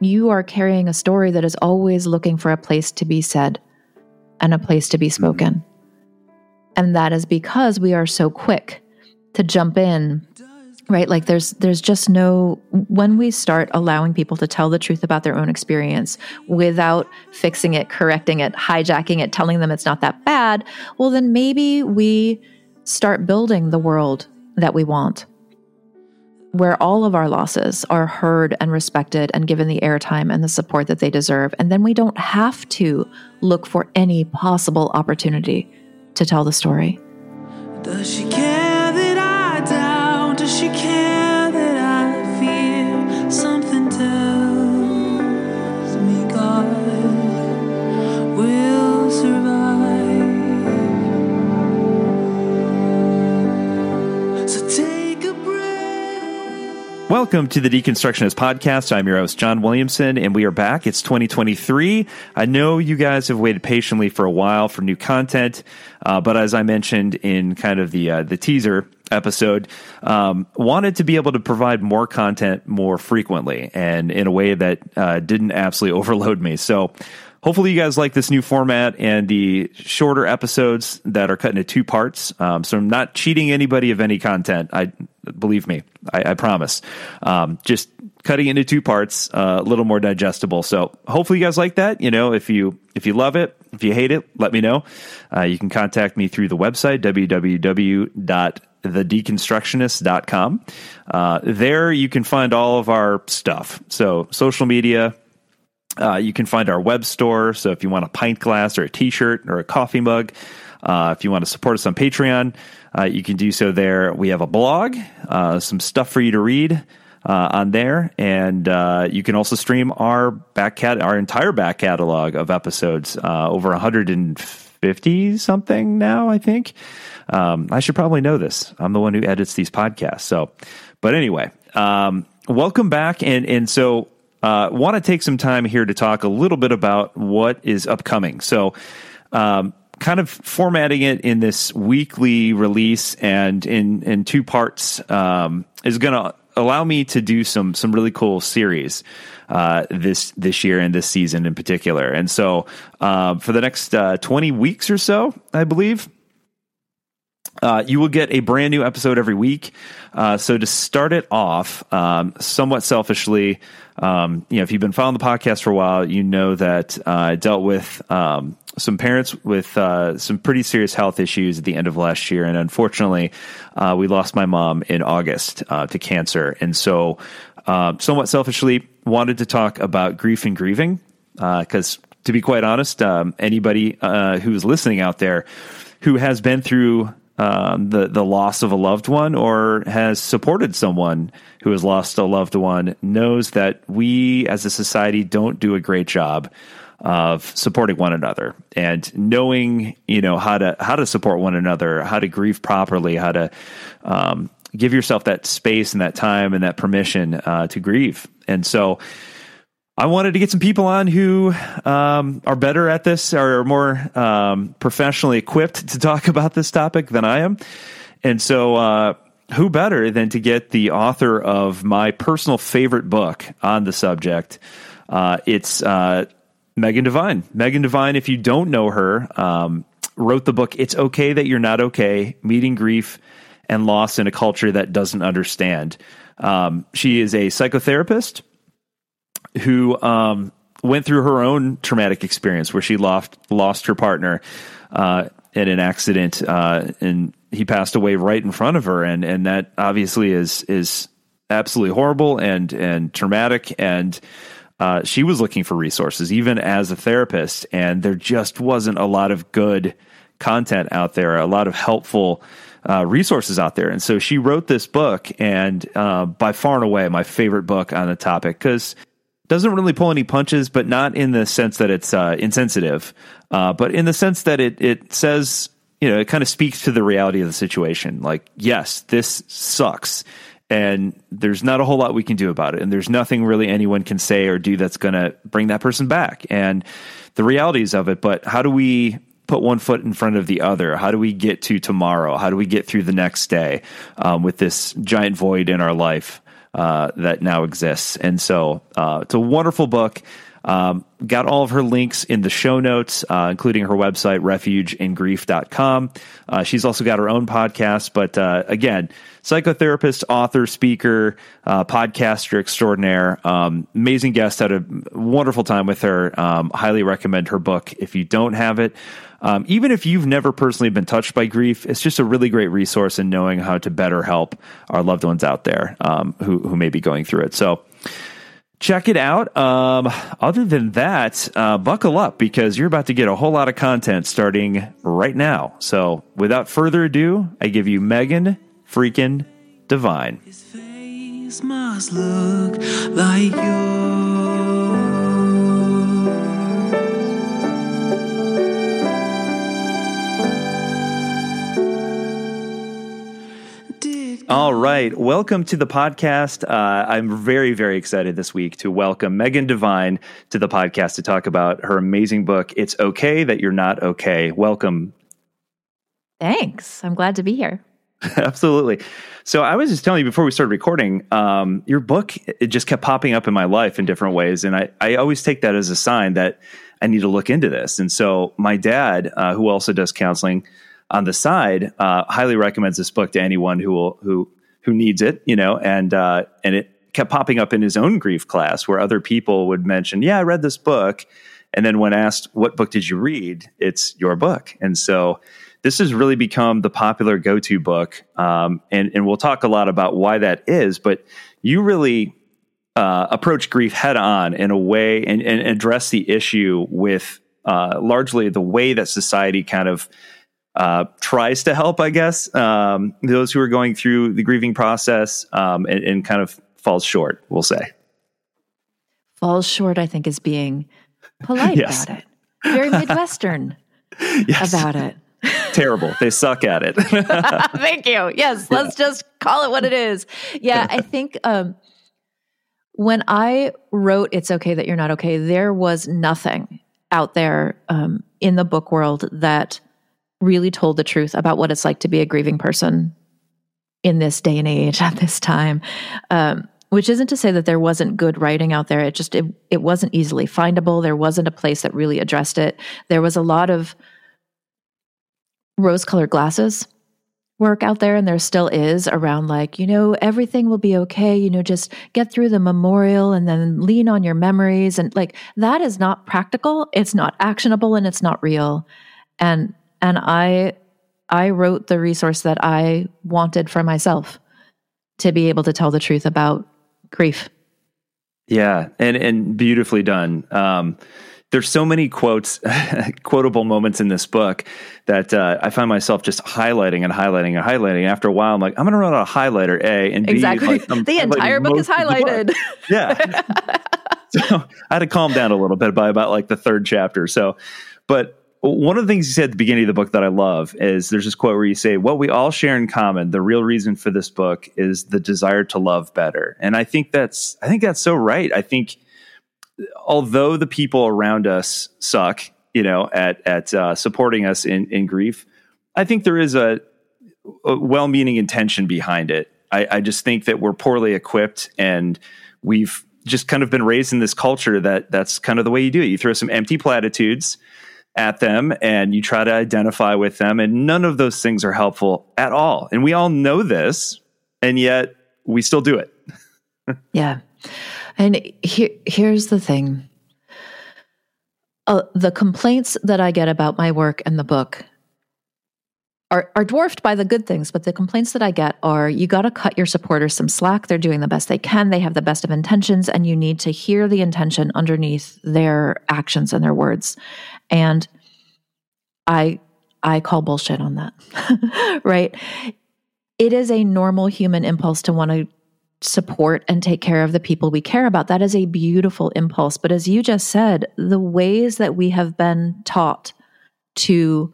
you are carrying a story that is always looking for a place to be said and a place to be spoken. Mm-hmm. And that is because we are so quick to jump in right like there's there's just no when we start allowing people to tell the truth about their own experience without fixing it correcting it hijacking it telling them it's not that bad well then maybe we start building the world that we want where all of our losses are heard and respected and given the airtime and the support that they deserve. And then we don't have to look for any possible opportunity to tell the story. Does she care that i doubt? Does she care Welcome to the Deconstructionist Podcast. I'm your host, John Williamson, and we are back. It's 2023. I know you guys have waited patiently for a while for new content, uh, but as I mentioned in kind of the uh, the teaser episode, um, wanted to be able to provide more content more frequently and in a way that uh, didn't absolutely overload me. So hopefully you guys like this new format and the shorter episodes that are cut into two parts. Um, so I'm not cheating anybody of any content. I believe me, I, I promise. Um, just cutting into two parts, uh, a little more digestible. So hopefully you guys like that. You know, if you if you love it, if you hate it, let me know. Uh, you can contact me through the website www.thedeconstructionist.com. Uh, there you can find all of our stuff. So social media, uh, you can find our web store. So if you want a pint glass or a t shirt or a coffee mug, uh, if you want to support us on Patreon, uh, you can do so there. We have a blog, uh, some stuff for you to read. Uh, on there, and uh, you can also stream our back cat our entire back catalog of episodes, over 150 something now. I think um, I should probably know this. I'm the one who edits these podcasts. So, but anyway, um, welcome back, and and so uh, want to take some time here to talk a little bit about what is upcoming. So, um, kind of formatting it in this weekly release and in in two parts um, is going to allow me to do some some really cool series uh, this this year and this season in particular. And so, uh, for the next uh, twenty weeks or so, I believe. Uh, you will get a brand new episode every week. Uh, so to start it off, um, somewhat selfishly, um, you know, if you've been following the podcast for a while, you know that uh, I dealt with um, some parents with uh, some pretty serious health issues at the end of last year, and unfortunately, uh, we lost my mom in August uh, to cancer. And so, uh, somewhat selfishly, wanted to talk about grief and grieving because, to be quite honest, um, anybody who's listening out there who has been through um, the the loss of a loved one or has supported someone who has lost a loved one knows that we as a society don't do a great job of supporting one another. And knowing you know how to how to support one another how to grieve properly how to um, give yourself that space and that time and that permission uh, to grieve. And so I wanted to get some people on who um, are better at this, are more um, professionally equipped to talk about this topic than I am. And so, uh, who better than to get the author of my personal favorite book on the subject? Uh, it's uh, Megan Devine. Megan Devine, if you don't know her, um, wrote the book It's Okay That You're Not Okay Meeting Grief and Loss in a Culture That Doesn't Understand. Um, she is a psychotherapist who um, went through her own traumatic experience where she lost lost her partner uh, in an accident, uh, and he passed away right in front of her, and and that obviously is is absolutely horrible and and traumatic and. Uh, she was looking for resources, even as a therapist, and there just wasn't a lot of good content out there, a lot of helpful uh, resources out there. And so she wrote this book, and uh, by far and away, my favorite book on the topic because doesn't really pull any punches, but not in the sense that it's uh, insensitive, uh, but in the sense that it it says you know it kind of speaks to the reality of the situation. Like, yes, this sucks, and there's not a whole lot we can do about it, and there's nothing really anyone can say or do that's going to bring that person back, and the realities of it. But how do we put one foot in front of the other? How do we get to tomorrow? How do we get through the next day um, with this giant void in our life? Uh, that now exists. And so uh, it's a wonderful book. Um, got all of her links in the show notes, uh, including her website, refugeingrief.com. Uh, she's also got her own podcast, but uh, again, psychotherapist, author, speaker, uh, podcaster extraordinaire. Um, amazing guest. Had a wonderful time with her. Um, highly recommend her book if you don't have it. Um, even if you've never personally been touched by grief, it's just a really great resource in knowing how to better help our loved ones out there um, who who may be going through it. So check it out. Um, other than that, uh, buckle up because you're about to get a whole lot of content starting right now. So without further ado, I give you Megan freaking Devine. His face must look like yours. All right. Welcome to the podcast. Uh, I'm very, very excited this week to welcome Megan Devine to the podcast to talk about her amazing book, It's Okay That You're Not Okay. Welcome. Thanks. I'm glad to be here. Absolutely. So I was just telling you before we started recording, um, your book, it just kept popping up in my life in different ways. And I, I always take that as a sign that I need to look into this. And so my dad, uh, who also does counseling, on the side, uh, highly recommends this book to anyone who will, who who needs it. You know, and uh, and it kept popping up in his own grief class where other people would mention, "Yeah, I read this book," and then when asked, "What book did you read?" It's your book, and so. This has really become the popular go-to book, um, and and we'll talk a lot about why that is. But you really uh, approach grief head on in a way and, and address the issue with uh, largely the way that society kind of uh, tries to help, I guess, um, those who are going through the grieving process um, and, and, kind of falls short, we'll say. Falls short, I think, is being polite yes. about it, very Midwestern yes. about it. Terrible. They suck at it. Thank you. Yes, let's just call it what it is. Yeah, I think um, when I wrote It's Okay That You're Not Okay, there was nothing out there um, in the book world that really told the truth about what it's like to be a grieving person in this day and age at this time. Um, which isn't to say that there wasn't good writing out there. It just it, it wasn't easily findable. There wasn't a place that really addressed it. There was a lot of rose-colored glasses work out there and there still is around like you know everything will be okay you know just get through the memorial and then lean on your memories and like that is not practical it's not actionable and it's not real and and I I wrote the resource that I wanted for myself to be able to tell the truth about grief. Yeah, and and beautifully done. Um, there's so many quotes, quotable moments in this book that uh, I find myself just highlighting and highlighting and highlighting. After a while, I'm like, I'm going to run out of highlighter A and B. Exactly. Like, the entire book is highlighted. Yeah. so I had to calm down a little bit by about like the third chapter. So, but one of the things you said at the beginning of the book that I love is there's this quote where you say, What we all share in common, the real reason for this book is the desire to love better. And I think that's I think that's so right. I think although the people around us suck, you know, at at uh, supporting us in, in grief, I think there is a, a well meaning intention behind it. I, I just think that we're poorly equipped and we've just kind of been raised in this culture that that's kind of the way you do it. You throw some empty platitudes at them and you try to identify with them. And none of those things are helpful at all. And we all know this, and yet we still do it. yeah. And here, here's the thing uh, the complaints that I get about my work and the book are, are dwarfed by the good things, but the complaints that I get are you got to cut your supporters some slack. They're doing the best they can. They have the best of intentions, and you need to hear the intention underneath their actions and their words. And I I call bullshit on that. right? It is a normal human impulse to want to support and take care of the people we care about. That is a beautiful impulse. But as you just said, the ways that we have been taught to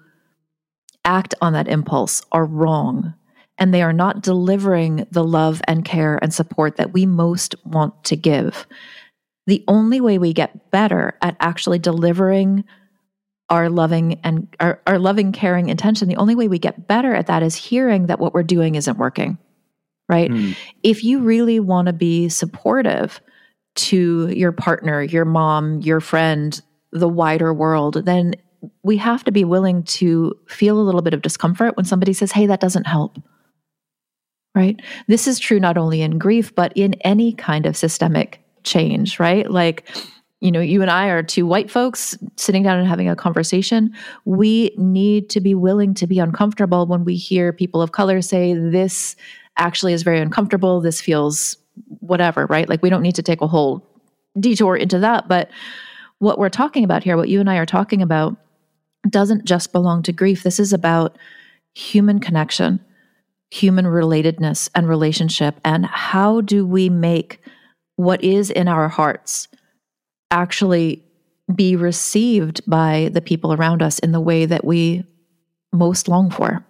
act on that impulse are wrong. And they are not delivering the love and care and support that we most want to give. The only way we get better at actually delivering our loving and our, our loving, caring intention, the only way we get better at that is hearing that what we're doing isn't working. right? Mm. If you really want to be supportive to your partner, your mom, your friend, the wider world, then we have to be willing to feel a little bit of discomfort when somebody says, hey, that doesn't help. Right? This is true not only in grief, but in any kind of systemic change, right? Like, you know, you and I are two white folks sitting down and having a conversation. We need to be willing to be uncomfortable when we hear people of color say, this actually is very uncomfortable. This feels whatever, right? Like, we don't need to take a whole detour into that. But what we're talking about here, what you and I are talking about, doesn't just belong to grief. This is about human connection, human relatedness, and relationship. And how do we make what is in our hearts actually be received by the people around us in the way that we most long for?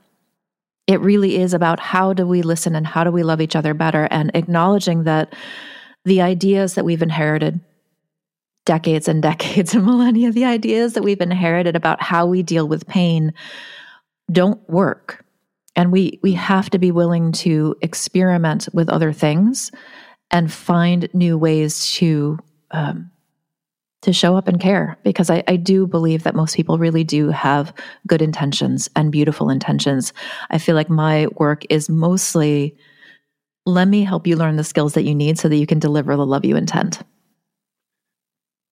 It really is about how do we listen and how do we love each other better and acknowledging that the ideas that we've inherited decades and decades and millennia, the ideas that we've inherited about how we deal with pain don't work. And we we have to be willing to experiment with other things and find new ways to um, to show up and care because I, I do believe that most people really do have good intentions and beautiful intentions. I feel like my work is mostly let me help you learn the skills that you need so that you can deliver the love you intend.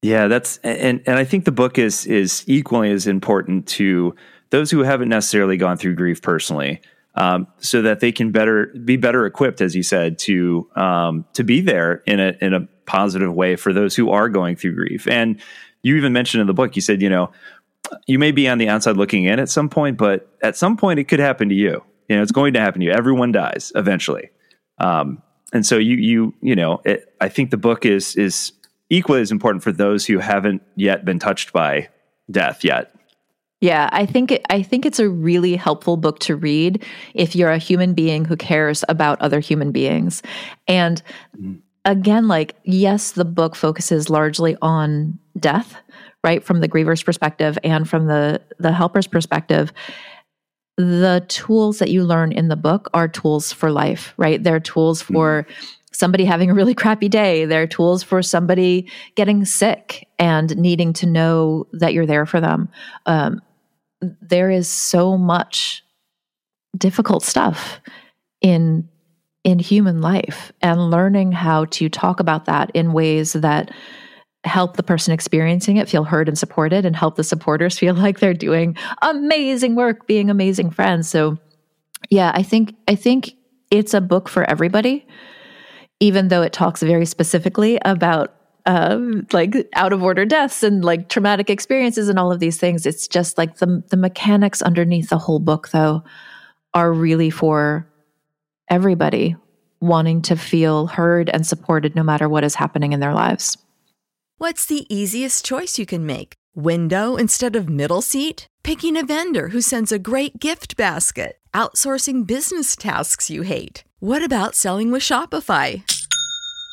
Yeah, that's and and I think the book is is equally as important to those who haven't necessarily gone through grief personally, um, so that they can better be better equipped, as you said, to um, to be there in a in a positive way for those who are going through grief. And you even mentioned in the book, you said, you know, you may be on the outside looking in at some point, but at some point it could happen to you. You know, it's going to happen to you. Everyone dies eventually. Um, and so you you you know, it, I think the book is is equally as important for those who haven't yet been touched by death yet. Yeah, I think it, I think it's a really helpful book to read if you're a human being who cares about other human beings. And mm. Again, like yes, the book focuses largely on death, right, from the griever's perspective and from the the helper's perspective. The tools that you learn in the book are tools for life, right? They're tools mm. for mm somebody having a really crappy day. They're tools for somebody getting sick and needing to know that you're there for them. Um, there is so much difficult stuff in in human life and learning how to talk about that in ways that help the person experiencing it feel heard and supported and help the supporters feel like they're doing amazing work being amazing friends so yeah i think i think it's a book for everybody even though it talks very specifically about um, like out of order deaths and like traumatic experiences and all of these things. It's just like the the mechanics underneath the whole book, though, are really for everybody wanting to feel heard and supported no matter what is happening in their lives. What's the easiest choice you can make? Window instead of middle seat? Picking a vendor who sends a great gift basket? Outsourcing business tasks you hate? What about selling with Shopify?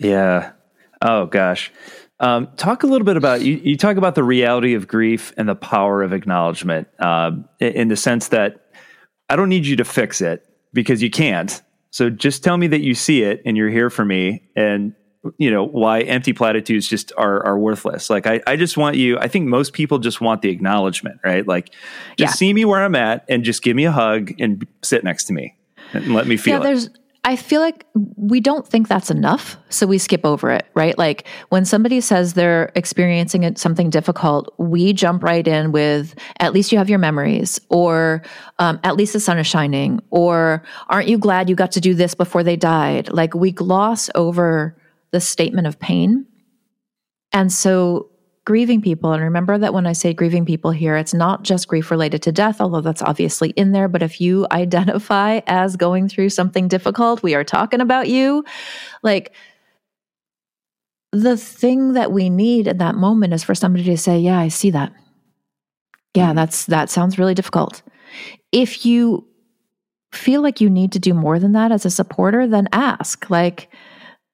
Yeah. Oh gosh. Um, talk a little bit about you. You talk about the reality of grief and the power of acknowledgement, uh, in the sense that I don't need you to fix it. because you can't. So just tell me that you see it and you're here for me and you know why empty platitudes just are are worthless like i i just want you i think most people just want the acknowledgement right like just Yeah. see me where i'm at and just give me a hug and sit next to me and let me feel yeah, it there's I feel like we don't think that's enough, so we skip over it, right? Like when somebody says they're experiencing something difficult, we jump right in with "at least you have your memories," or um, "at least the sun is shining," or "aren't you glad you got to do this before they died?" Like we gloss over the statement of pain, and so grieving people, and remember that when I say grieving people here, it's not just grief related to death, although that's obviously in there. But if you identify as going through something difficult, we are talking about you. Like the thing that we need at that moment is for somebody to say, Yeah, I see that. Yeah, mm-hmm. that's that sounds really difficult. If you feel like you need to do more than that as a supporter, then ask. Like,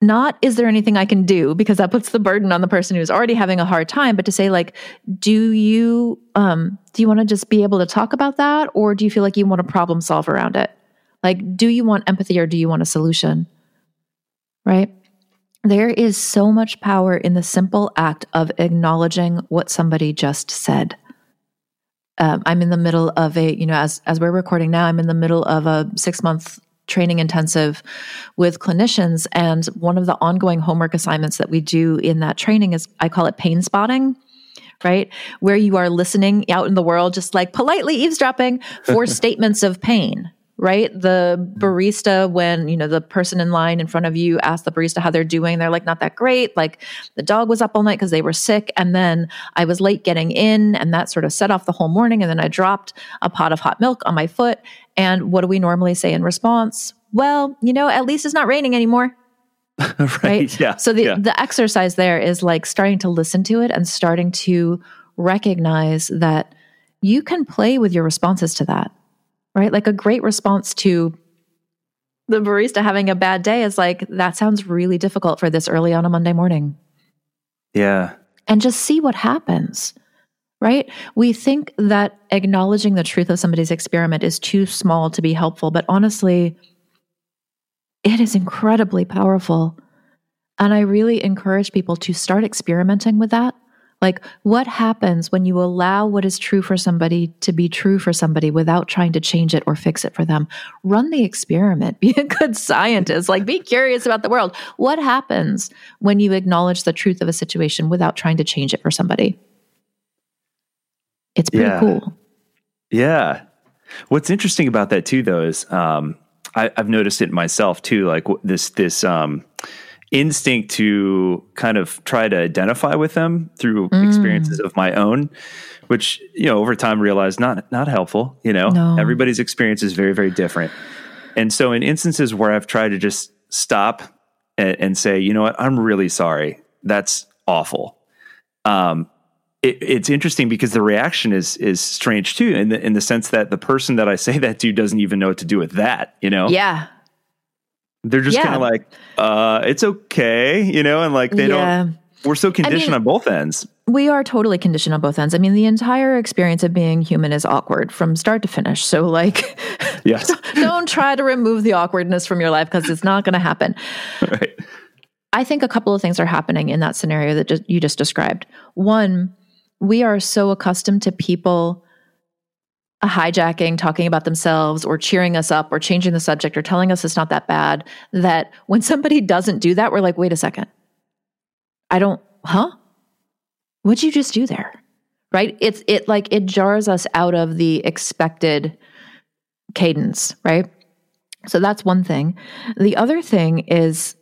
not is there anything I can do because that puts the burden on the person who's already having a hard time, but to say like, do you um do you want to just be able to talk about that or do you feel like you want to problem solve around it? Like, do you want empathy or do you want a solution? Right? There is so much power in the simple act of acknowledging what somebody just said. Um, I'm in the middle of a, you know, as as we're recording now, I'm in the middle of a six month training intensive with clinicians, and one of the ongoing homework assignments that we do in that training is I call it pain spotting. Right, where you are listening out in the world, just like politely eavesdropping for statements of pain, right? The barista, when you know the person in line in front of you asks the barista how they're doing, they're like, not that great. Like the dog was up all night because they were sick. And then I was late getting in, and that sort of set off the whole morning. And then I dropped a pot of hot milk on my foot. And what do we normally say in response? Well, you know, at least it's not raining anymore right, right? yeah So the yeah. the exercise there is like starting to listen to it and starting to recognize that you can play with your responses to that. Right? Like a great response to the barista having a bad day is like that sounds really difficult for this early on a Monday morning. yeah And just see what happens. Right? We think that acknowledging the truth of somebody's experiment is too small to be helpful, but honestly, it is incredibly powerful. And I really encourage people to start experimenting with that. Like, what happens when you allow what is true for somebody to be true for somebody without trying to change it or fix it for them? Run the experiment. Be a good scientist. Like, be curious about the world. What happens when you acknowledge the truth of a situation without trying to change it for somebody? It's pretty Yeah. cool. Yeah. What's interesting about that too, though, is um, I, I've noticed it myself too. Like this this um, instinct to kind of try to identify with them through experiences of my own, which you know over time realized not not helpful. You know, No. everybody's experience is very very different, and so in instances where I've tried to just stop and, and say, you know what, I'm really sorry. That's awful. Um, it, it's interesting because the reaction is is strange too, in the in the sense that the person that I say that to doesn't even know what to do with that. You know, Yeah. They're just Yeah. kind of like, uh, it's okay, you know, and like they Yeah. don't. We're so conditioned mean- on both ends. We are totally conditioned on both ends. I mean, the entire experience of being human is awkward from start to finish. So, like, Yes, don't try to remove the awkwardness from your life because it's not going to happen. right. I think a couple of things are happening in that scenario that just, you just described. One, we are so accustomed to people hijacking, talking about themselves, or cheering us up, or changing the subject, or telling us it's not that bad. That when somebody doesn't do that, we're like, wait a second. I don't, huh? What'd you just do there? Right? It's it like it jars us out of the expected cadence, right? So that's one thing. The other thing is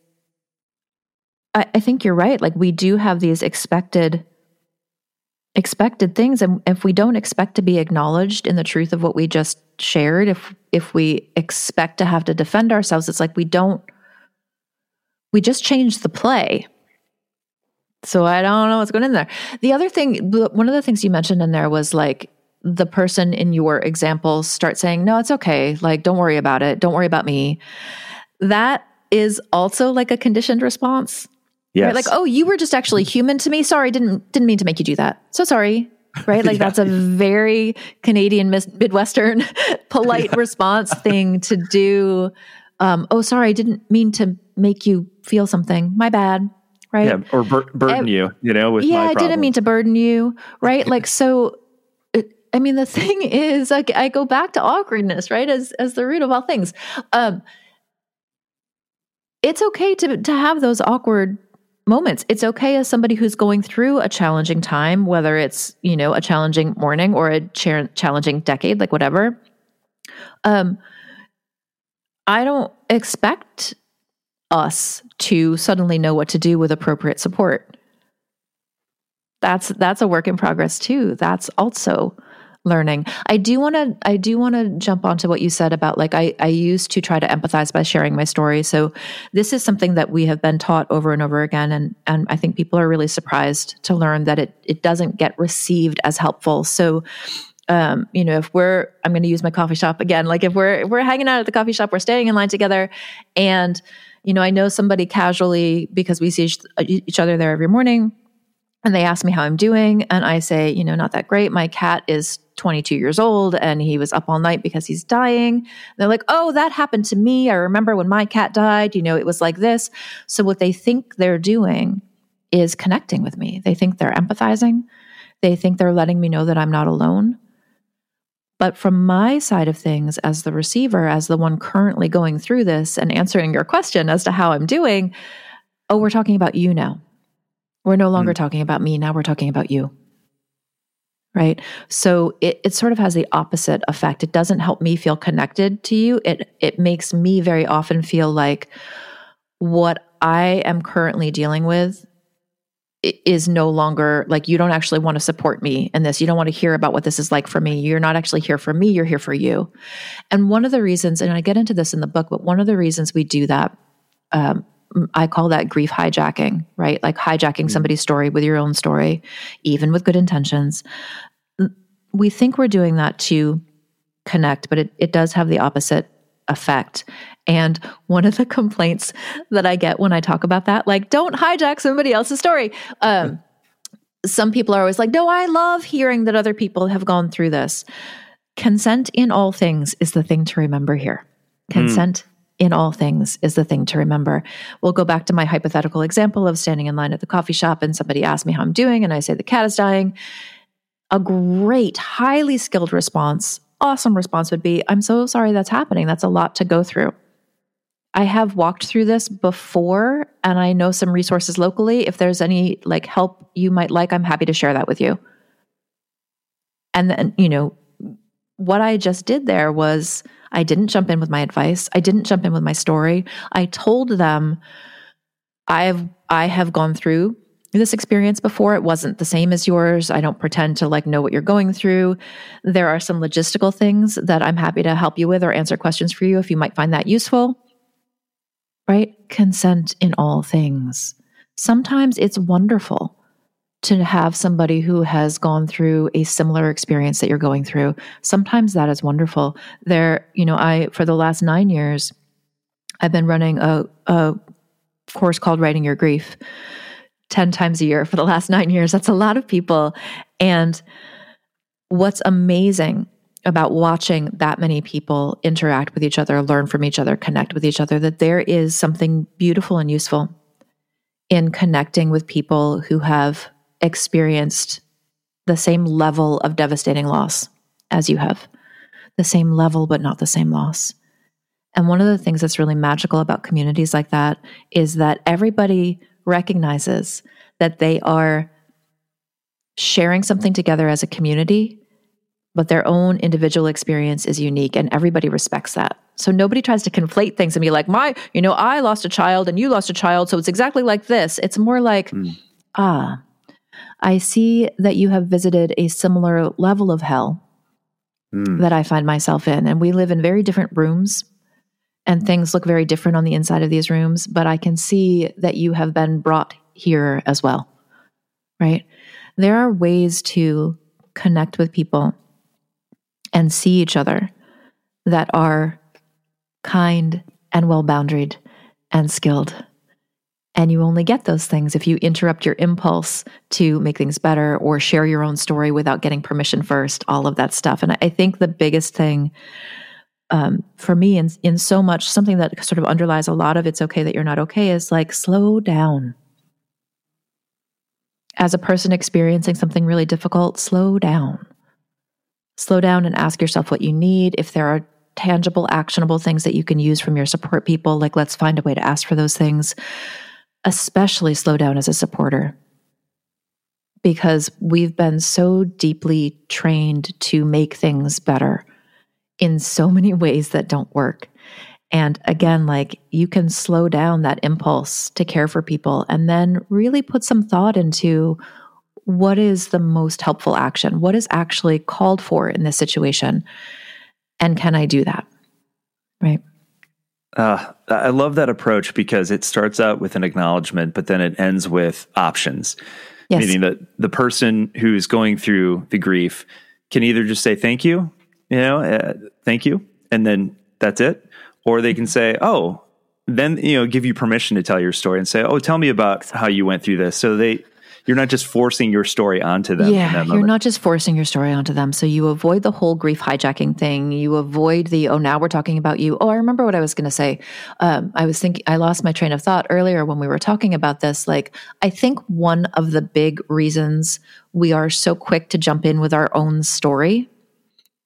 I, I think you're right. Like we do have these expected expected things and if we don't expect to be acknowledged in the truth of what we just shared if if we expect to have to defend ourselves it's like we don't we just change the play. So i don't know what's going in there. The other thing one of the things you mentioned in there was like the person in your example start saying no it's okay. Like don't worry about it. Don't worry about me. That is also like a conditioned response Yes. Right? Like, oh, you were just actually human to me. Sorry, didn't didn't mean to make you do that. So sorry. right? Like Yeah. that's a very Canadian Midwestern polite response thing to do. Um, oh, sorry, I didn't mean to make you feel something. My bad. Right. Yeah, or bur- burden you, you know, with yeah, I didn't mean to burden you, right? like so. I mean, the thing is, like, I go back to awkwardness, right, as as the root of all things. Um, it's okay to to have those awkward moments. It's okay as somebody who's going through a challenging time, whether it's you know a challenging morning or a cha- challenging decade, like whatever. Um, I don't expect us to suddenly know what to do with appropriate support. That's that's a work in progress too. That's also learning. I do want to I do want to jump onto what you said about like I I used to try to empathize by sharing my story. So this is something that we have been taught over and over again and and I think people are really surprised to learn that it it doesn't get received as helpful. So um, you know, if we're, I'm going to use my coffee shop again. Like if we're, if we're hanging out at the coffee shop, we're standing in line together and, you know, I know somebody casually because we see each, each other there every morning and they ask me how I'm doing. And I say, you know, not that great. My cat is 22 years old and he was up all night because he's dying. They're like, oh, that happened to me. I remember when my cat died, you know, it was like this. So what they think they're doing is connecting with me. They think they're empathizing. They think they're letting me know that I'm not alone. But from my side of things, as the receiver, as the one currently going through this and answering your question as to how I'm doing, oh, we're talking about you now. We're no longer talking about me. Now we're talking about you. Right. So it, it sort of has the opposite effect. It doesn't help me feel connected to you. It it makes me very often feel like what I am currently dealing with is no longer like you don't actually want to support me in this. You don't want to hear about what this is like for me. You're not actually here for me, you're here for you. And one of the reasons, and I get into this in the book, but one of the reasons we do that, um, I call that grief hijacking, right? Like hijacking somebody's story with your own story, even with good intentions. We think we're doing that to connect, but it, it does have the opposite effect. And one of the complaints that I get when I talk about that, like, don't hijack somebody else's story. Um, some people are always like, no, I love hearing that other people have gone through this. Consent in all things is the thing to remember here. Consent in all things is the thing to remember. We'll go back to my hypothetical example of standing in line at the coffee shop and somebody asks me how I'm doing, and I say the cat is dying. A great, highly skilled response, awesome response would be, I'm so sorry that's happening. That's a lot to go through. I have walked through this before and I know some resources locally. If there's any like help you might like, I'm happy to share that with you. And then, you know, what I just did there was I didn't jump in with my advice. I didn't jump in with my story. I told them I have I have gone through this experience before. It wasn't the same as yours. I don't pretend to like know what you're going through. There are some logistical things that I'm happy to help you with or answer questions for you if you might find that useful. Right? Consent in all things. Sometimes it's wonderful to have somebody who has gone through a similar experience that you're going through. Sometimes that is wonderful. There, you know, I for the last 9 years I've been running a a course called Writing Your Grief 10 times a year for the last 9 years. That's a lot of people. And what's amazing about watching that many people interact with each other, learn from each other, connect with each other, that there is something beautiful and useful in connecting with people who have experienced the same level of devastating loss as you have, the same level, but not the same loss. And one of the things that's really magical about communities like that is that everybody recognizes that they are sharing something together as a community, but their own individual experience is unique and everybody respects that. So nobody tries to conflate things and be like, my, you know, I lost a child and you lost a child, so it's exactly like this. It's more like, ah, I see that you have visited a similar level of hell Mm. that I find myself in. And we live in very different rooms, and things look very different on the inside of these rooms, but I can see that you have been brought here as well. Right? There are ways to connect with people and see each other that are kind and well boundaried and skilled. And you only get those things if you interrupt your impulse to make things better or share your own story without getting permission first, all of that stuff. And I think the biggest thing um, for me, in, in so much, something that sort of underlies a lot of it's okay that you're not okay is like slow down. As a person experiencing something really difficult, slow down. Slow down and ask yourself what you need. If there are tangible, actionable things that you can use from your support people, like let's find a way to ask for those things especially slow down as a supporter because we've been so deeply trained to make things better in so many ways that don't work. And again, like you can slow down that impulse to care for people and then really put some thought into what is the most helpful action? What is actually called for in this situation? And can I do that? Right. Uh, I love that approach because it starts out with an acknowledgement, but then it ends with options. Yes. Meaning that the person who's going through the grief can either just say thank you, you know, uh, thank you, and then that's it, or they can say, oh, then you know, give you permission to tell your story and say, oh, tell me about how you went through this. So they you're not just forcing your story onto them. Yeah, you're not just forcing your story onto them. So you avoid the whole grief hijacking thing. You avoid the oh now we're talking about you. Oh, I remember what I was going to say. Um, I was thinking I lost my train of thought earlier when we were talking about this. Like I think one of the big reasons we are so quick to jump in with our own story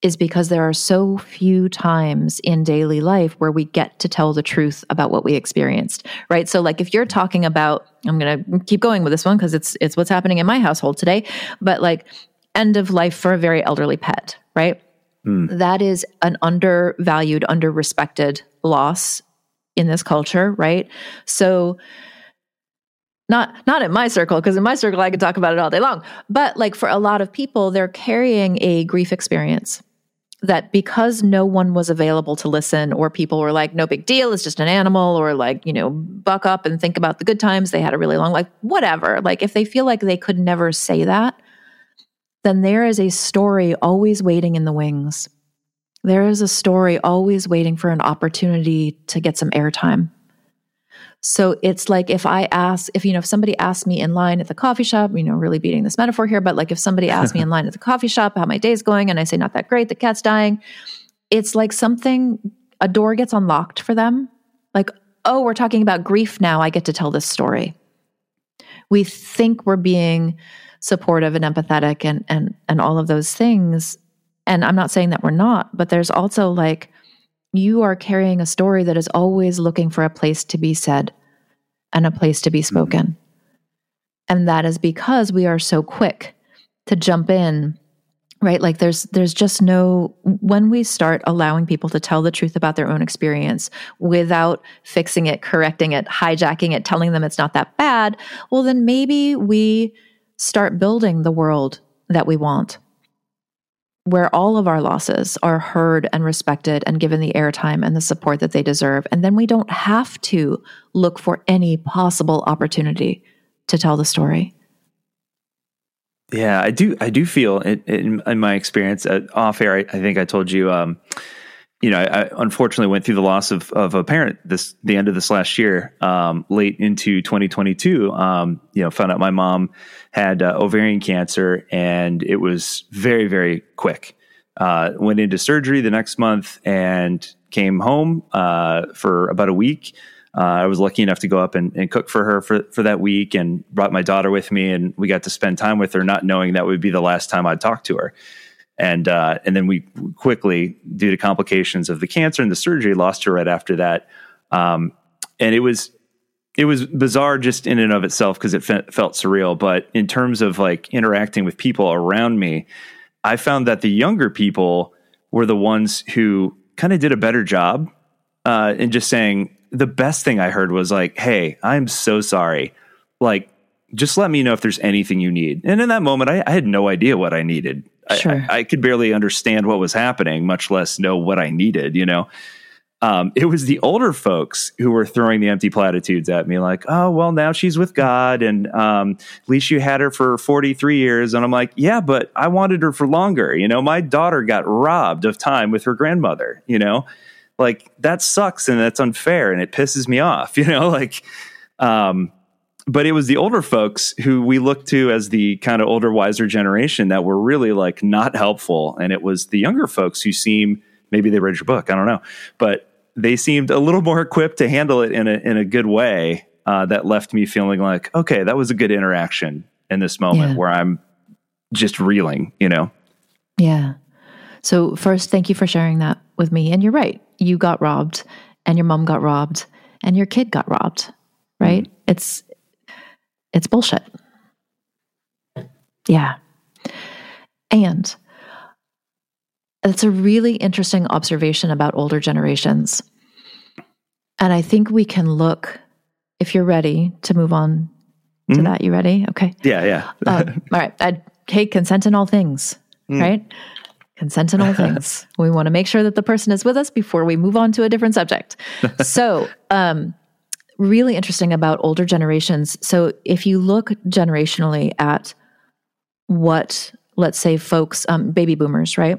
is because there are so few times in daily life where we get to tell the truth about what we experienced right? So like if you're talking about i'm going to keep going with this one because it's it's what's happening in my household today but like end of life for a very elderly pet right? Mm. that is an undervalued underrespected loss in this culture right? So not not in my circle because in my circle i could talk about it all day long but like for a lot of people they're carrying a grief experience that because no one was available to listen or people were like no big deal it's just an animal or like you know buck up and think about the good times they had a really long life whatever. Like if they feel like they could never say that then there is a story always waiting in the wings. There is a story always waiting for an opportunity to get some airtime so it's like if I ask, if you know, if somebody asked me in line at the coffee shop, you know, really beating this metaphor here, but like if somebody asked me in line at the coffee shop how my day's going, and I say not that great, the cat's dying, it's like something a door gets unlocked for them. Like, oh, we're talking about grief now. I get to tell this story. We think we're being supportive and empathetic and and and all of those things. And I'm not saying that we're not, but there's also like you are carrying a story that is always looking for a place to be said and a place to be mm-hmm. spoken. Mm-hmm. And that is because we are so quick to jump in right like there's there's just no when we start allowing people to tell the truth about their own experience without fixing it correcting it hijacking it telling them it's not that bad well then maybe we start building the world that we want where all of our losses are heard and respected and given the airtime and the support that they deserve. And then we don't have to look for any possible opportunity to tell the story. Yeah, I do. I do feel in, in, in my experience uh, off air. I, I, think I told you. Um, you know, I, unfortunately went through the loss of of a parent this the end of this last year, um, late into 2022. Um, you know, found out my mom had uh, ovarian cancer, and it was very very quick. Uh, went into surgery the next month and came home uh, for about a week. Uh, I was lucky enough to go up and, and, cook for her for, for that week and brought my daughter with me and we got to spend time with her, not knowing that would be the last time I'd talk to her. And, uh, and then we quickly, due to complications of the cancer and the surgery, lost her right after that. Um, and it was, it was bizarre just in and of itself because it fe- felt surreal. But in terms of like interacting with people around me, I found that the younger people were the ones who kind of did a better job uh, in just saying, the best thing I heard was like, "Hey, I'm so sorry. Like, just let me know if there's anything you need." And in that moment, I, I had no idea what I needed. Sure. I, I, could barely understand what was happening, much less know what I needed. You know, um, it was the older folks who were throwing the empty platitudes at me, like, "Oh, well, now she's with God, and um, at least you had her for 43 years." And I'm like, "Yeah, but I wanted her for longer." You know, my daughter got robbed of time with her grandmother. You know like that sucks and that's unfair and it pisses me off you know like um but it was the older folks who we looked to as the kind of older, wiser generation that were really like not helpful. And it was the younger folks who seem maybe they read your book, I don't know, but they seemed a little more equipped to handle it in a in a good way. Uh, that left me feeling like, okay, that was a good interaction in this moment Yeah. where I'm just reeling, you know. Yeah. So, first, thank you for sharing that with me. And you're right. You got robbed, and your mom got robbed, and your kid got robbed, right? It's it's bullshit. Yeah. And that's a really interesting observation about older generations. And I think we can look, if you're ready to move on to Mhm. that, you ready? Okay. Yeah, yeah. Um, all right. I, okay, consent in all things, right? Consent in all things. We want to make sure that the person is with us before we move on to a different subject. so, um, really interesting about older generations. So, if you look generationally at what, let's say, folks, um, baby boomers, right?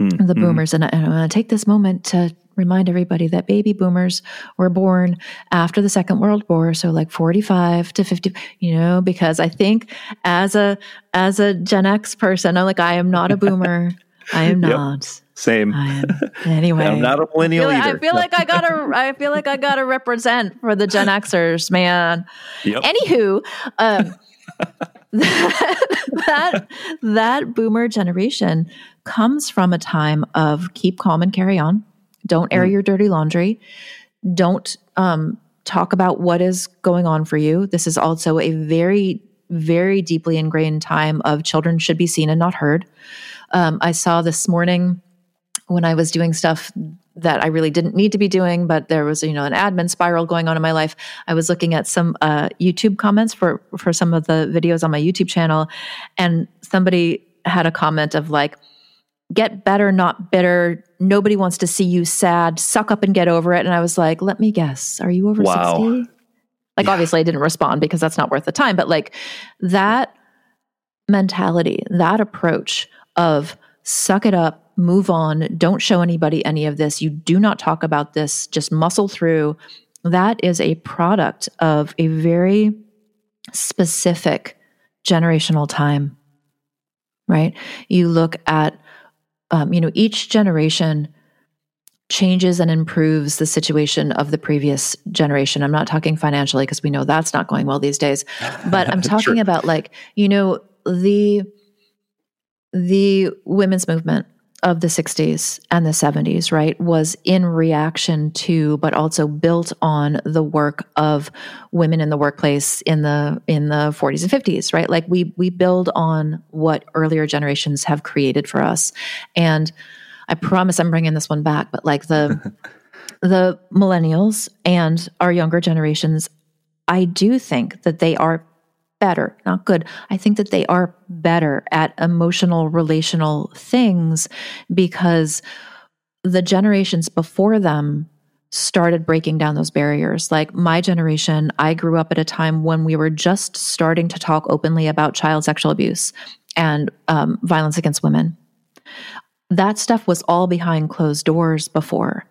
Mm, the mm. boomers. And I, and I want to take this moment to remind everybody that baby boomers were born after the Second World War, so like 45 to 50, you know, because I think as a as a Gen X person, I'm like, I am not a boomer. I am not. Same. I am anyway. I'm not a feel, millennial like, either. I feel like I gotta I feel like I gotta represent for the Gen Xers, man. Yep. Anywho, um, that that boomer generation comes from a time of keep calm and carry on. Don't air your dirty laundry. Don't um, talk about what is going on for you. This is also a very, very deeply ingrained time of children should be seen and not heard. Um, I saw this morning when I was doing stuff that I really didn't need to be doing, but there was, you know, an admin spiral going on in my life. I was looking at some uh, YouTube comments for for some of the videos on my YouTube channel, and somebody had a comment of like, "Get better, not bitter. Nobody wants to see you sad. Suck up and get over it." And I was like, "Let me guess. Are you over Wow. 60? Like, obviously, I didn't respond because that's not worth the time. But like that mentality, that approach of suck it up, move on, don't show anybody any of this, you do not talk about this, just muscle through. That is a product of a very specific generational time, right? You look at, um, you know, each generation changes and improves the situation of the previous generation. I'm not talking financially because we know that's not going well these days, but I'm talking Sure. about like, you know, the the women's movement of the 60s and the 70s, right, was in reaction to but also built on the work of women in the workplace in the in the 40s and 50s, right? Like we we build on what earlier generations have created for us. And I promise I'm bringing this one back, but like the the millennials and our younger generations, I do think that they are better, not good. I think that they are better at emotional, relational things because the generations before them started breaking down those barriers. Like my generation, I grew up at a time when we were just starting to talk openly about child sexual abuse and um, violence against women. That stuff was all behind closed doors before.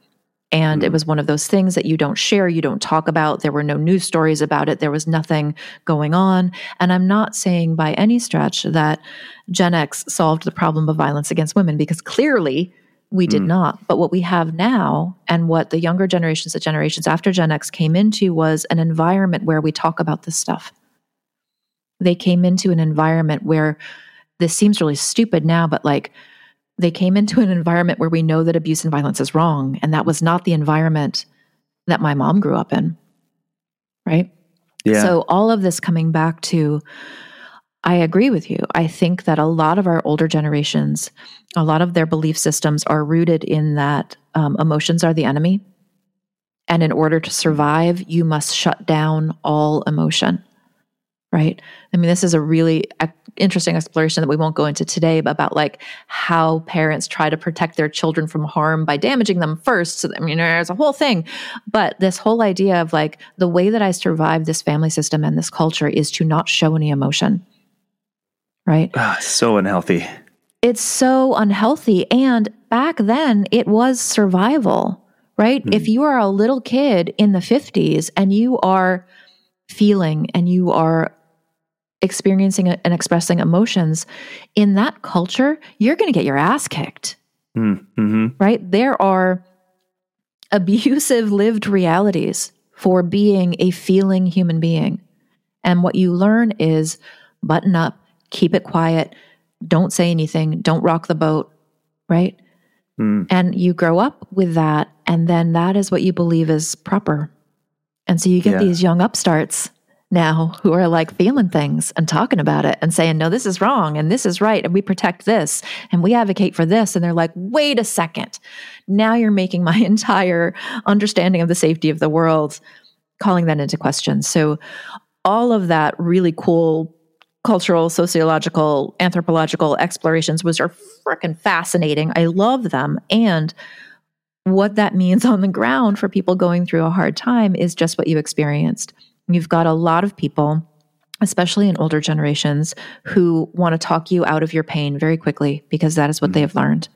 And it mm-hmm. was one of those things that you don't share, you don't talk about. There were no news stories about it. There was nothing going on. And I'm not saying by any stretch that Gen X solved the problem of violence against women because clearly we did mm. not. But what we have now and what the younger generations, the generations after Gen X came into was an environment where we talk about this stuff. They came into an environment where this seems really stupid now, but like they came into an environment where we know that abuse and violence is wrong. And that was not the environment that my mom grew up in. Right. Yeah. So, all of this coming back to, I agree with you. I think that a lot of our older generations, a lot of their belief systems are rooted in that um, emotions are the enemy. And in order to survive, you must shut down all emotion. Right. I mean, this is a really uh, interesting exploration that we won't go into today about like how parents try to protect their children from harm by damaging them first. So, I mean, there's a whole thing. But this whole idea of like the way that I survive this family system and this culture is to not show any emotion. Right. Ah, so unhealthy. It's so unhealthy. And back then, it was survival, right? If you are a little kid in the 50s and you are feeling and you are experiencing and expressing emotions in that culture, you're going to get your ass kicked. Mm-hmm. Right? There are abusive lived realities for being a feeling human being. And what you learn is button up, keep it quiet, don't say anything, don't rock the boat, right? Mm. And you grow up with that, and then that is what you believe is proper. And so you get Yeah. these young upstarts now who are like feeling things and talking about it and saying, no, this is wrong and this is right. And we protect this and we advocate for this. And they're like, wait a second. Now you're making my entire understanding of the safety of the world, calling that into question. So, all of that really cool cultural, sociological, anthropological explorations was are freaking fascinating. I love them. And what that means on the ground for people going through a hard time is just what you experienced. You've got a lot of people, especially in older generations, who want to talk you out of your pain very quickly because that is what they have learned.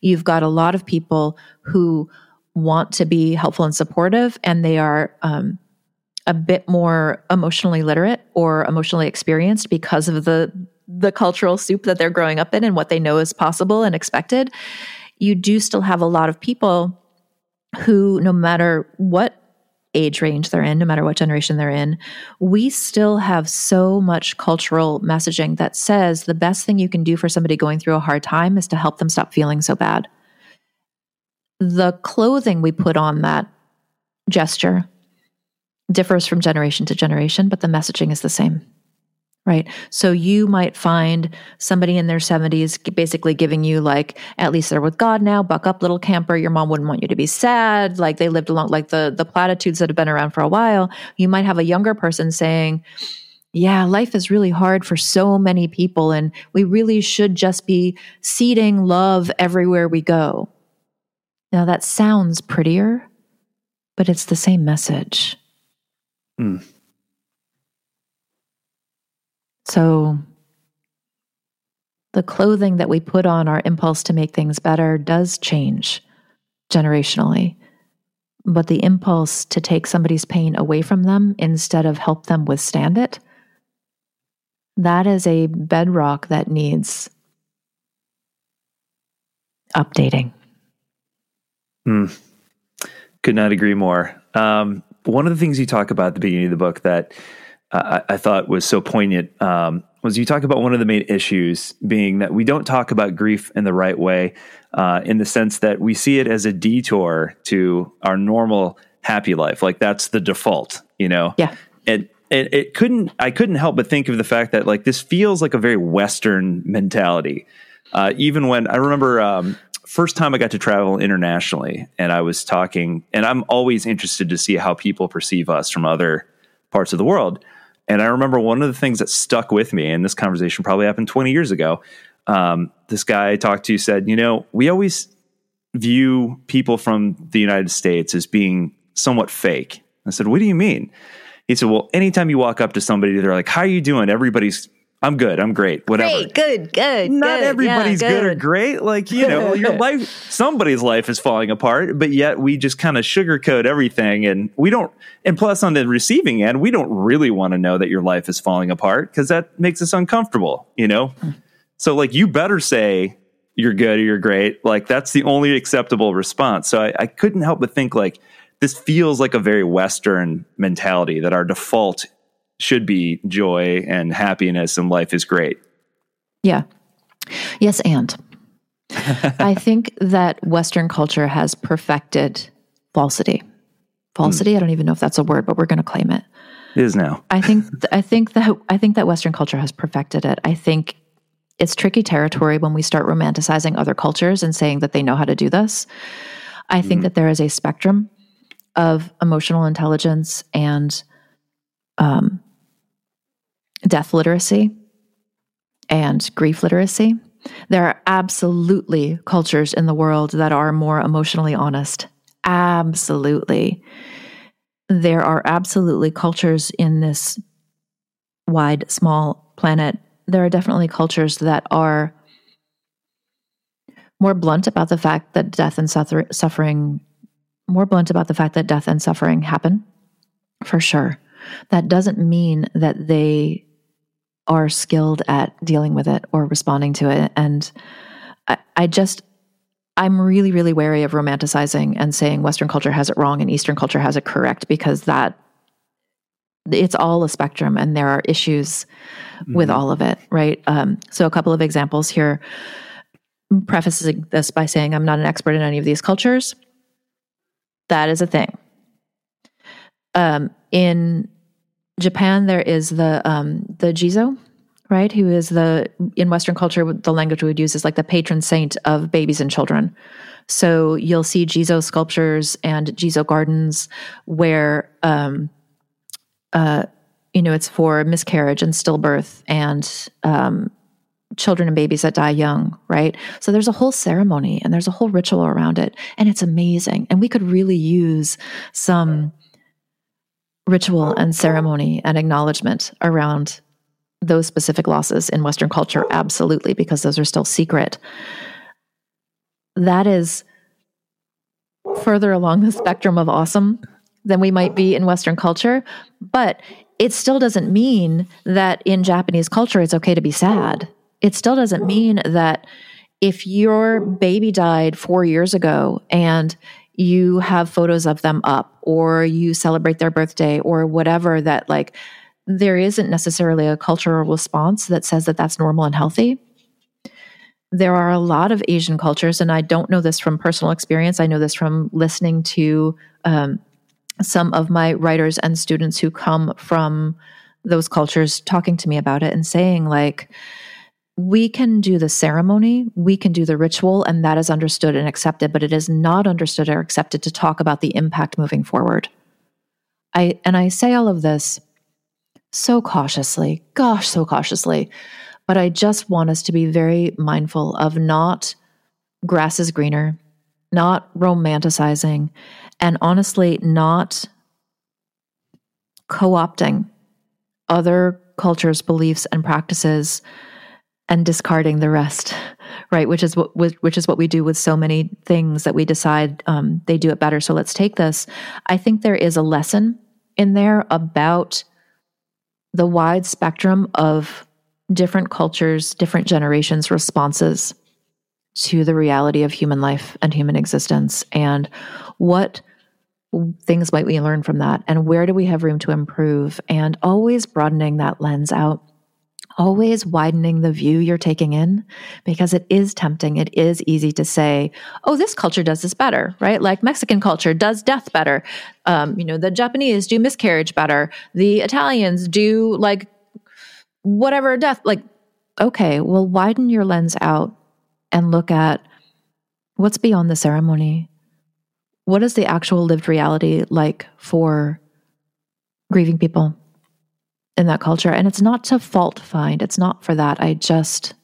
You've got a lot of people who want to be helpful and supportive, and they are um, a bit more emotionally literate or emotionally experienced because of the the cultural soup that they're growing up in and what they know is possible and expected. You do still have a lot of people who, no matter what age range they're in, no matter what generation they're in, we still have so much cultural messaging that says the best thing you can do for somebody going through a hard time is to help them stop feeling so bad. The clothing we put on that gesture differs from generation to generation, but the messaging is the same. Right. So you might find somebody in their 70s basically giving you, like, at least they're with God now, buck up, little camper. Your mom wouldn't want you to be sad. Like they lived along, like the, the platitudes that have been around for a while. You might have a younger person saying, yeah, life is really hard for so many people, and we really should just be seeding love everywhere we go. Now, that sounds prettier, but it's the same message. Mm. So, the clothing that we put on our impulse to make things better does change generationally. But the impulse to take somebody's pain away from them instead of help them withstand it, that is a bedrock that needs updating. Mm. Could not agree more. Um, one of the things you talk about at the beginning of the book that I, I thought was so poignant um, was you talk about one of the main issues being that we don't talk about grief in the right way, uh, in the sense that we see it as a detour to our normal happy life. Like that's the default, you know? Yeah. And, and it couldn't, I couldn't help but think of the fact that like this feels like a very Western mentality. Uh, even when I remember, um, first time I got to travel internationally and I was talking, and I'm always interested to see how people perceive us from other parts of the world. And I remember one of the things that stuck with me, and this conversation probably happened 20 years ago. Um, this guy I talked to said, You know, we always view people from the United States as being somewhat fake. I said, What do you mean? He said, Well, anytime you walk up to somebody, they're like, How are you doing? Everybody's, I'm good, I'm great, whatever. Great, good, good. Not good, everybody's yeah, good. or great. Like, you know, your life, somebody's life is falling apart, but yet we just kind of sugarcoat everything. And we don't, and plus on the receiving end, we don't really want to know that your life is falling apart because that makes us uncomfortable, you know? So, like, you better say you're good or you're great. Like, that's the only acceptable response. So, I, I couldn't help but think, like, this feels like a very Western mentality that our default should be joy and happiness and life is great. Yeah. Yes, and I think that Western culture has perfected falsity. Falsity, I don't even know if that's a word, but we're going to claim it. It is now. I think I think that I think that Western culture has perfected it. I think it's tricky territory when we start romanticizing other cultures and saying that they know how to do this. I think that there is a spectrum of emotional intelligence and um, death literacy and grief literacy. There are absolutely cultures in the world that are more emotionally honest. Absolutely. There are absolutely cultures in this wide, small planet. There are definitely cultures that are more blunt about the fact that death and suffering, more blunt about the fact that death and suffering happen, for sure. that doesn't mean that they are skilled at dealing with it or responding to it. And I, I just, I'm really, really wary of romanticizing and saying Western culture has it wrong and Eastern culture has it correct because that it's all a spectrum and there are issues mm-hmm. with all of it, right? Um, so, a couple of examples here. Prefacing this by saying I'm not an expert in any of these cultures. That is a thing. Um, in Japan, there is the um, the Jizo, right? Who is the in Western culture the language we would use is like the patron saint of babies and children. So you'll see Jizo sculptures and Jizo gardens where um, uh, you know, it's for miscarriage and stillbirth and um, children and babies that die young, right? So there's a whole ceremony and there's a whole ritual around it, and it's amazing. And we could really use some ritual and ceremony and acknowledgement around those specific losses in Western culture, absolutely, because those are still secret. That is further along the spectrum of awesome than we might be in Western culture. But it still doesn't mean that in Japanese culture it's okay to be sad. It still doesn't mean that if your baby died four years ago and you have photos of them up or you celebrate their birthday or whatever, that like there isn't necessarily a cultural response that says that that's normal and healthy. There are a lot of Asian cultures, and I don't know this from personal experience. I know this from listening to um, some of my writers and students who come from those cultures talking to me about it and saying like we can do the ceremony, we can do the ritual, and that is understood and accepted, but it is not understood or accepted to talk about the impact moving forward. I and I say all of this so cautiously, gosh, so cautiously, but I just want us to be very mindful of not grass is greener, not romanticizing, and honestly, not co opting other cultures, beliefs, and practices and discarding the rest right? Which is what which is what we do with so many things that we decide um, they do it better. So let's take this. I think there is a lesson in there about the wide spectrum of different cultures different generations responses to the reality of human life and human existence and what things might we learn from that and where do we have room to improve and always broadening that lens out always widening the view you're taking in because it is tempting. It is easy to say oh this culture does this better right? Like mexican culture does death better. Um, you know the japanese do miscarriage better. The italians do like whatever death like okay well widen your lens out and look at what's beyond the ceremony. What is the actual lived reality like for grieving people in that culture? And it's not to fault find, it's not for that. I just.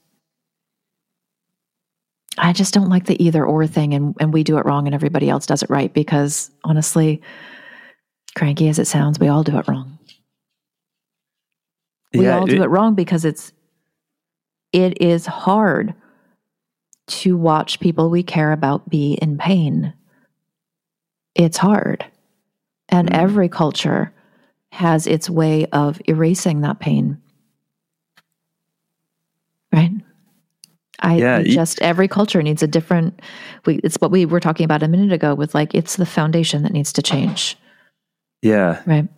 I just don't like the either or thing and, and we do it wrong and everybody else does it right because honestly, cranky as it sounds, we all do it wrong. We yeah, all do it, it wrong because it's it is hard to watch people we care about be in pain. It's hard. And mm. every culture has its way of erasing that pain. Right? I yeah, just every culture needs a different we it's what we were talking about a minute ago with like it's the foundation that needs to change. Yeah. Right.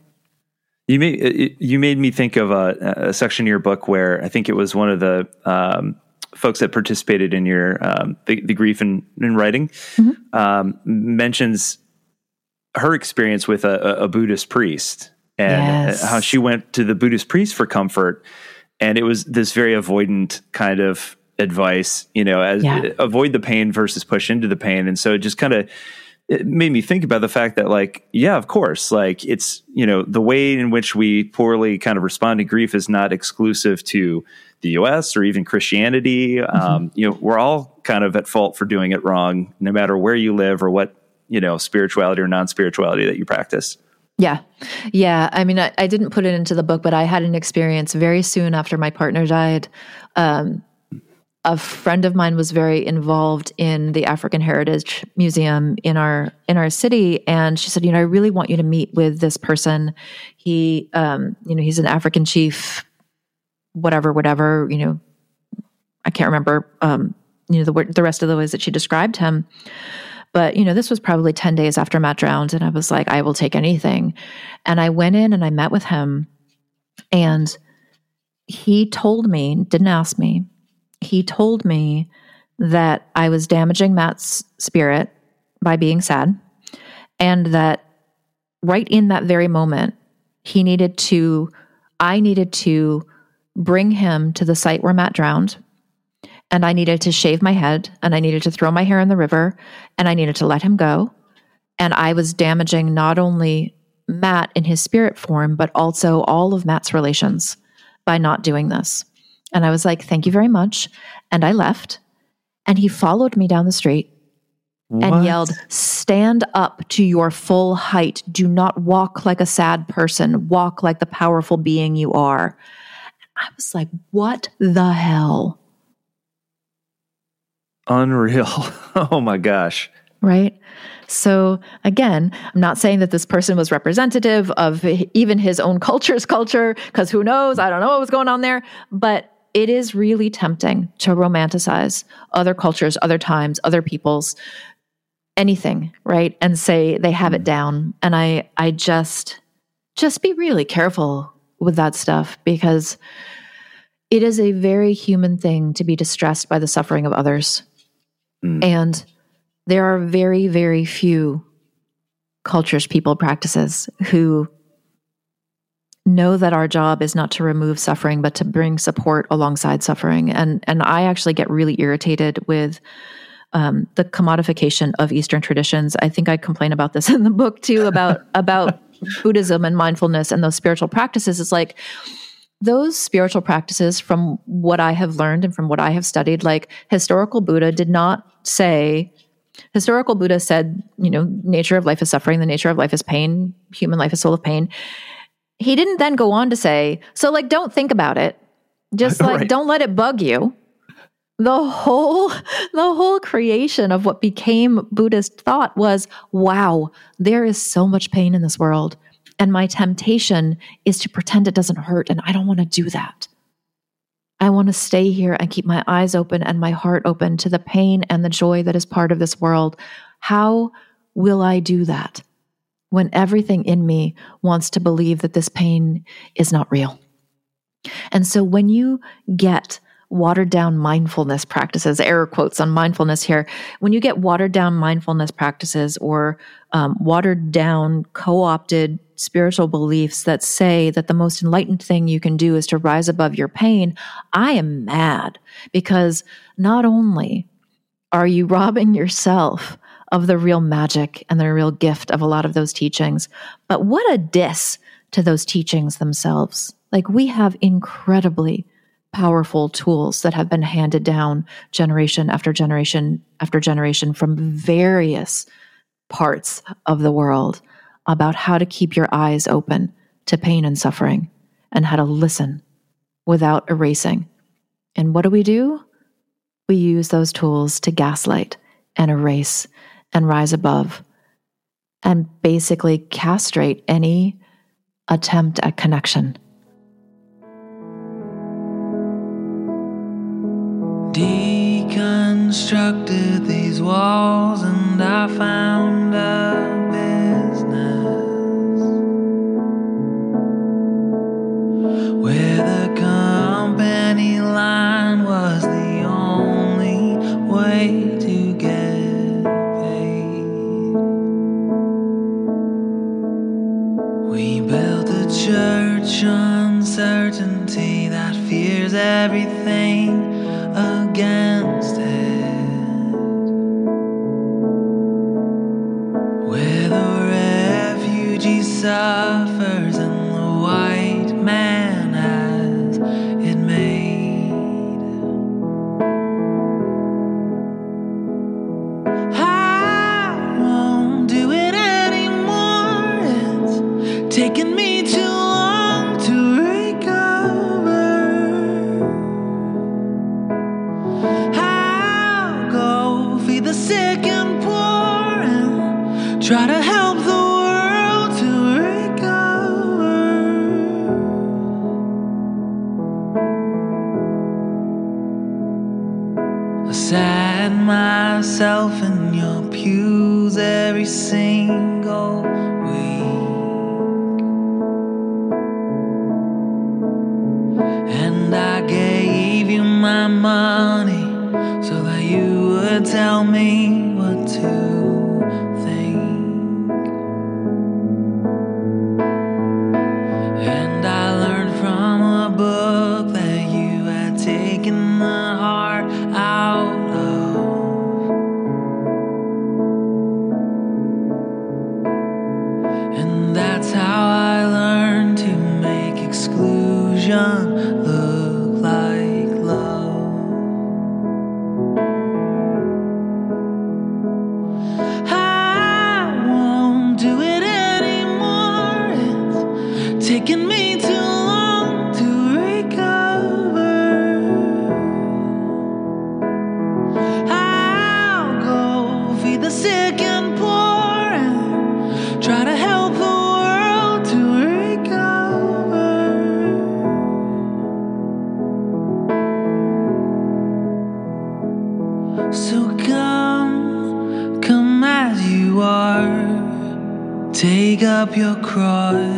You made you made me think of a, a, section in your book where I think it was one of the um, folks that participated in your um, the, the, grief in, in writing mm-hmm. um, mentions her experience with a, a Buddhist priest and yes. how she went to the Buddhist priest for comfort, and it was this very avoidant kind of advice, you know, as yeah. avoid the pain versus push into the pain, and so it just kind of it made me think about the fact that like yeah of course like it's you know the way in which we poorly kind of respond to grief is not exclusive to the US or even Christianity. Mm-hmm. Um, you know, we're all kind of at fault for doing it wrong, no matter where you live or what, you know, spirituality or non spirituality that you practice. Yeah. Yeah. I mean, I, I, didn't put it into the book, but I had an experience very soon after my partner died. Um, a friend of mine was very involved in the African Heritage Museum in our in our city, and she said, "You know, I really want you to meet with this person. He, um, you know, he's an African chief, whatever, whatever. You know, I can't remember, um, you know, the the rest of the ways that she described him." But, you know, this was probably 10 days after Matt drowned. And I was like, I will take anything. And I went in and I met with him. And he told me, didn't ask me, he told me that I was damaging Matt's spirit by being sad. And that right in that very moment, he needed to, I needed to bring him to the site where Matt drowned and I needed to shave my head and I needed to throw my hair in the river and I needed to let him go. And I was damaging not only Matt in his spirit form, but also all of Matt's relations by not doing this. And I was like, thank you very much. And I left. And he followed me down the street what? and yelled, Stand up to your full height. Do not walk like a sad person. Walk like the powerful being you are. I was like, What the hell? Unreal. oh my gosh. Right. So again, I'm not saying that this person was representative of even his own culture's culture, because who knows? I don't know what was going on there. But it is really tempting to romanticize other cultures, other times, other peoples, anything, right? And say they have it mm. down. And I I just just be really careful with that stuff because it is a very human thing to be distressed by the suffering of others. Mm. And there are very, very few cultures, people, practices who know that our job is not to remove suffering, but to bring support alongside suffering. And and I actually get really irritated with um, the commodification of Eastern traditions. I think I complain about this in the book too about about Buddhism and mindfulness and those spiritual practices. It's like those spiritual practices, from what I have learned and from what I have studied, like historical Buddha did not say, historical Buddha said, you know, nature of life is suffering, the nature of life is pain, human life is full of pain. He didn't then go on to say, so like, don't think about it. Just like, right. don't let it bug you. The whole, the whole creation of what became Buddhist thought was, wow, there is so much pain in this world. And my temptation is to pretend it doesn't hurt. And I don't want to do that. I want to stay here and keep my eyes open and my heart open to the pain and the joy that is part of this world. How will I do that when everything in me wants to believe that this pain is not real? And so when you get watered down mindfulness practices, error quotes on mindfulness here, when you get watered down mindfulness practices or um, watered down, co opted spiritual beliefs that say that the most enlightened thing you can do is to rise above your pain, I am mad because not only are you robbing yourself of the real magic and the real gift of a lot of those teachings, but what a diss to those teachings themselves. Like we have incredibly powerful tools that have been handed down generation after generation after generation from various parts of the world about how to keep your eyes open to pain and suffering and how to listen without erasing. And what do we do? We use those tools to gaslight and erase and rise above and basically castrate any attempt at connection. Deconstructed these walls and I found a up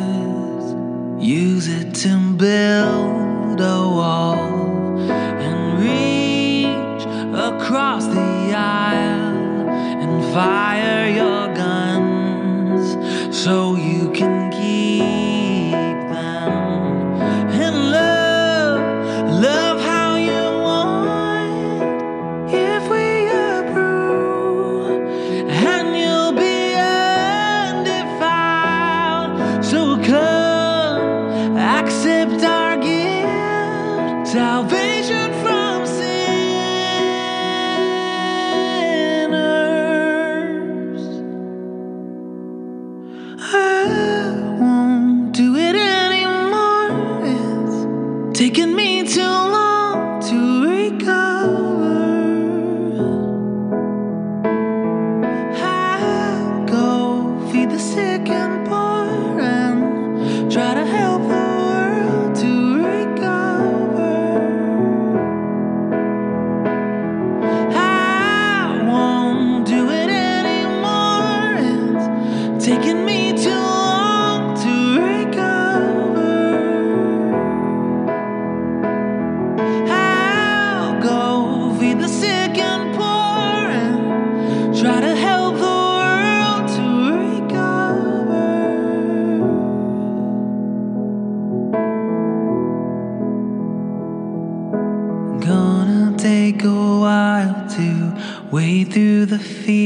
the fear